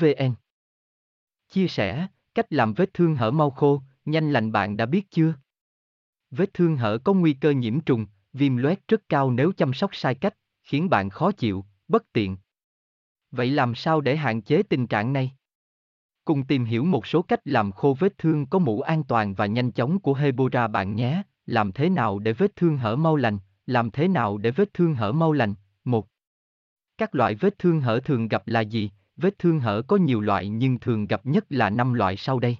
vn chia sẻ, cách làm vết thương hở mau khô, nhanh lành bạn đã biết chưa vết thương hở có nguy cơ nhiễm trùng, viêm loét rất cao nếu chăm sóc sai cách, khiến bạn khó chịu, bất tiện Vậy làm sao để hạn chế tình trạng này? Cùng tìm hiểu một số cách làm khô vết thương có mũ an toàn và nhanh chóng của Hebora bạn nhé. Làm thế nào để vết thương hở mau lành? Làm thế nào để vết thương hở mau lành? 1. Các loại vết thương hở thường gặp là gì? Vết thương hở có nhiều loại nhưng thường gặp nhất là năm loại sau đây.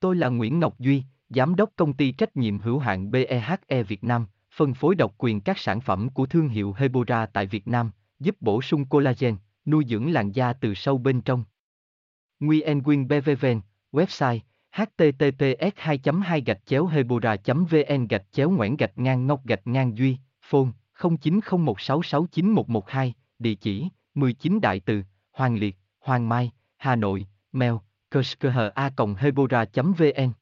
Tôi là Nguyễn Ngọc Duy, Giám đốc công ty trách nhiệm hữu hạn BEHE Việt Nam, phân phối độc quyền các sản phẩm của thương hiệu Hebora tại Việt Nam, giúp bổ sung collagen, nuôi dưỡng làn da từ sâu bên trong. Nguyen Quyên BVVN, website https 2 2 gạch chéo hebora vn gạch chéo ngoãn gạch ngang ngọc gạch ngang duy phone 0901669112 địa chỉ 19 đại từ, hoàng liệt, hoàng mai, hà nội, mail a hebora vn